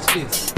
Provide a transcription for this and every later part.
Watch this.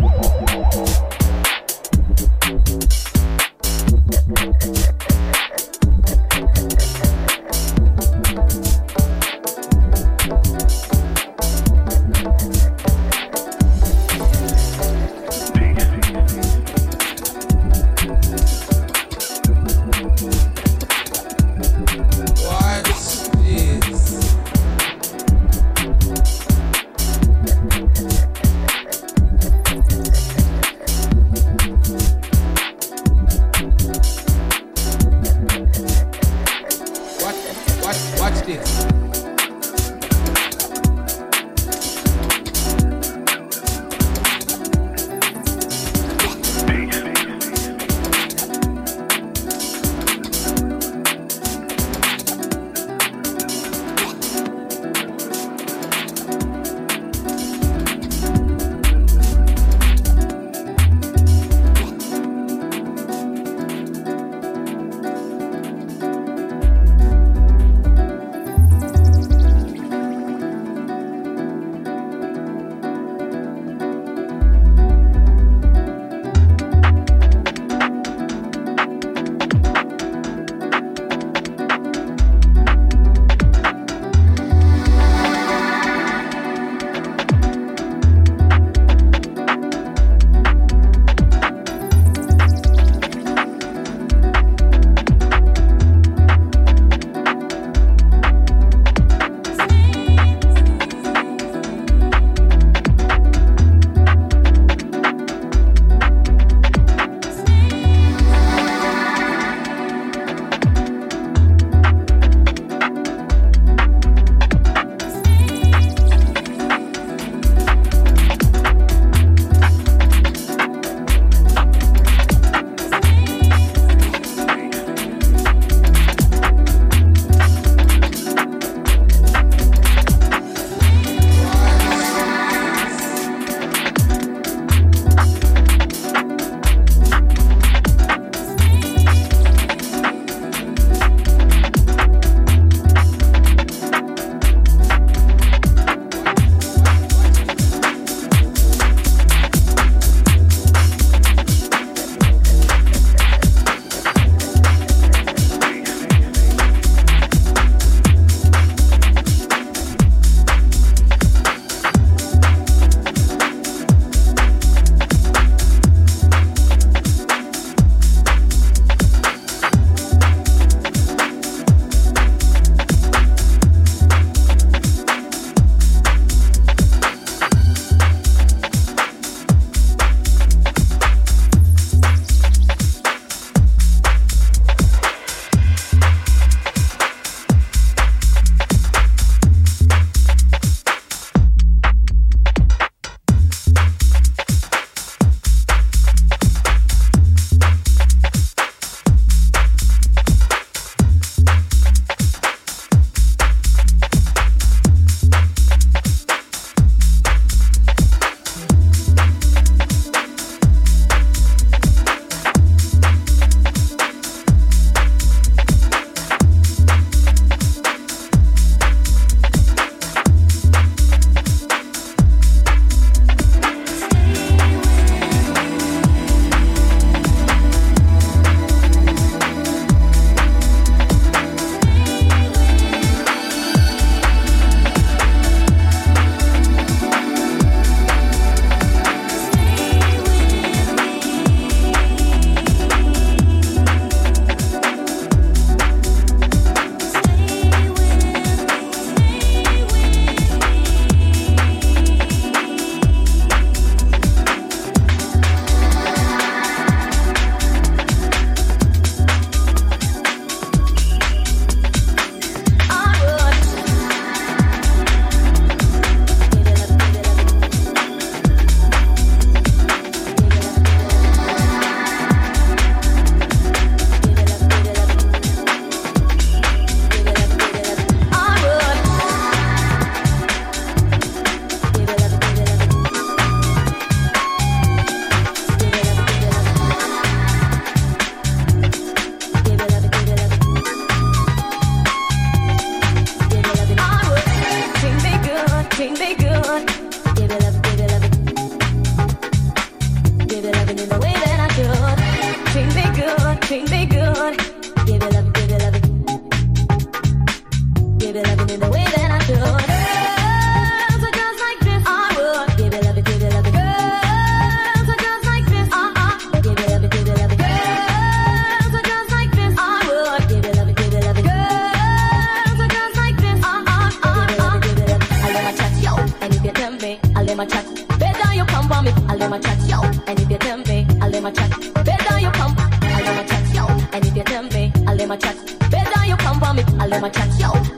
chat, yo. And if you tempt me, I'll let my chat. Better you come, I'll them a chat, yo. And if you tempt me, I'll them a chat. Better you come for me, I'll them a chat, yo.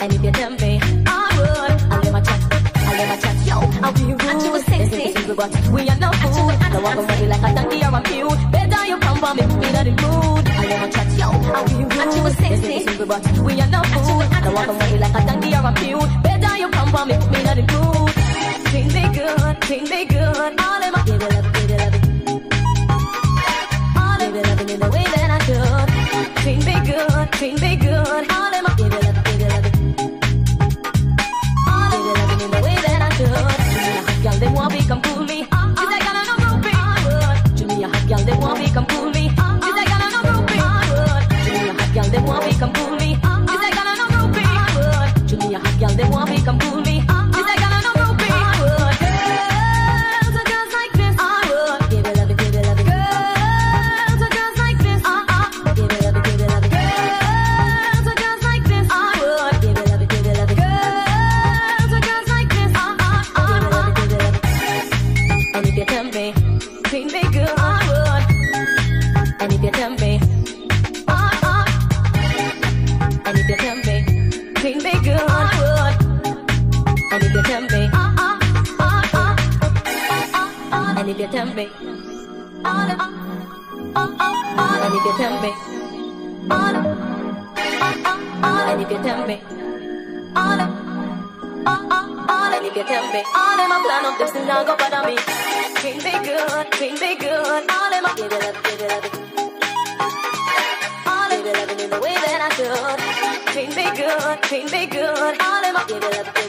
good, treat me good. All in my give it up.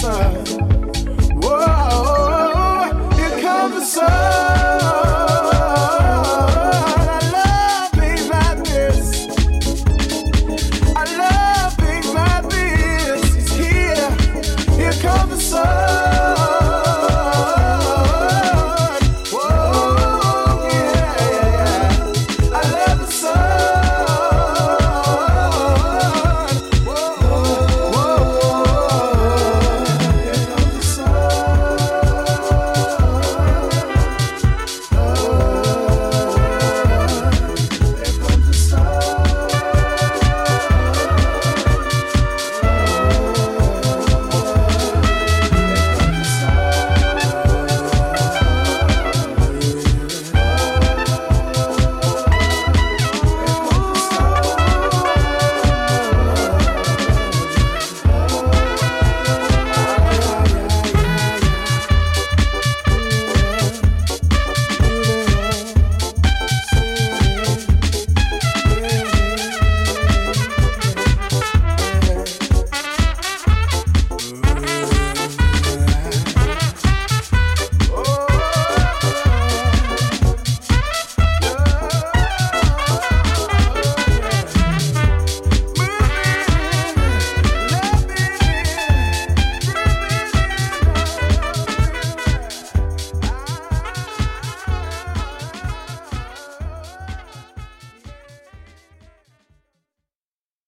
Sun.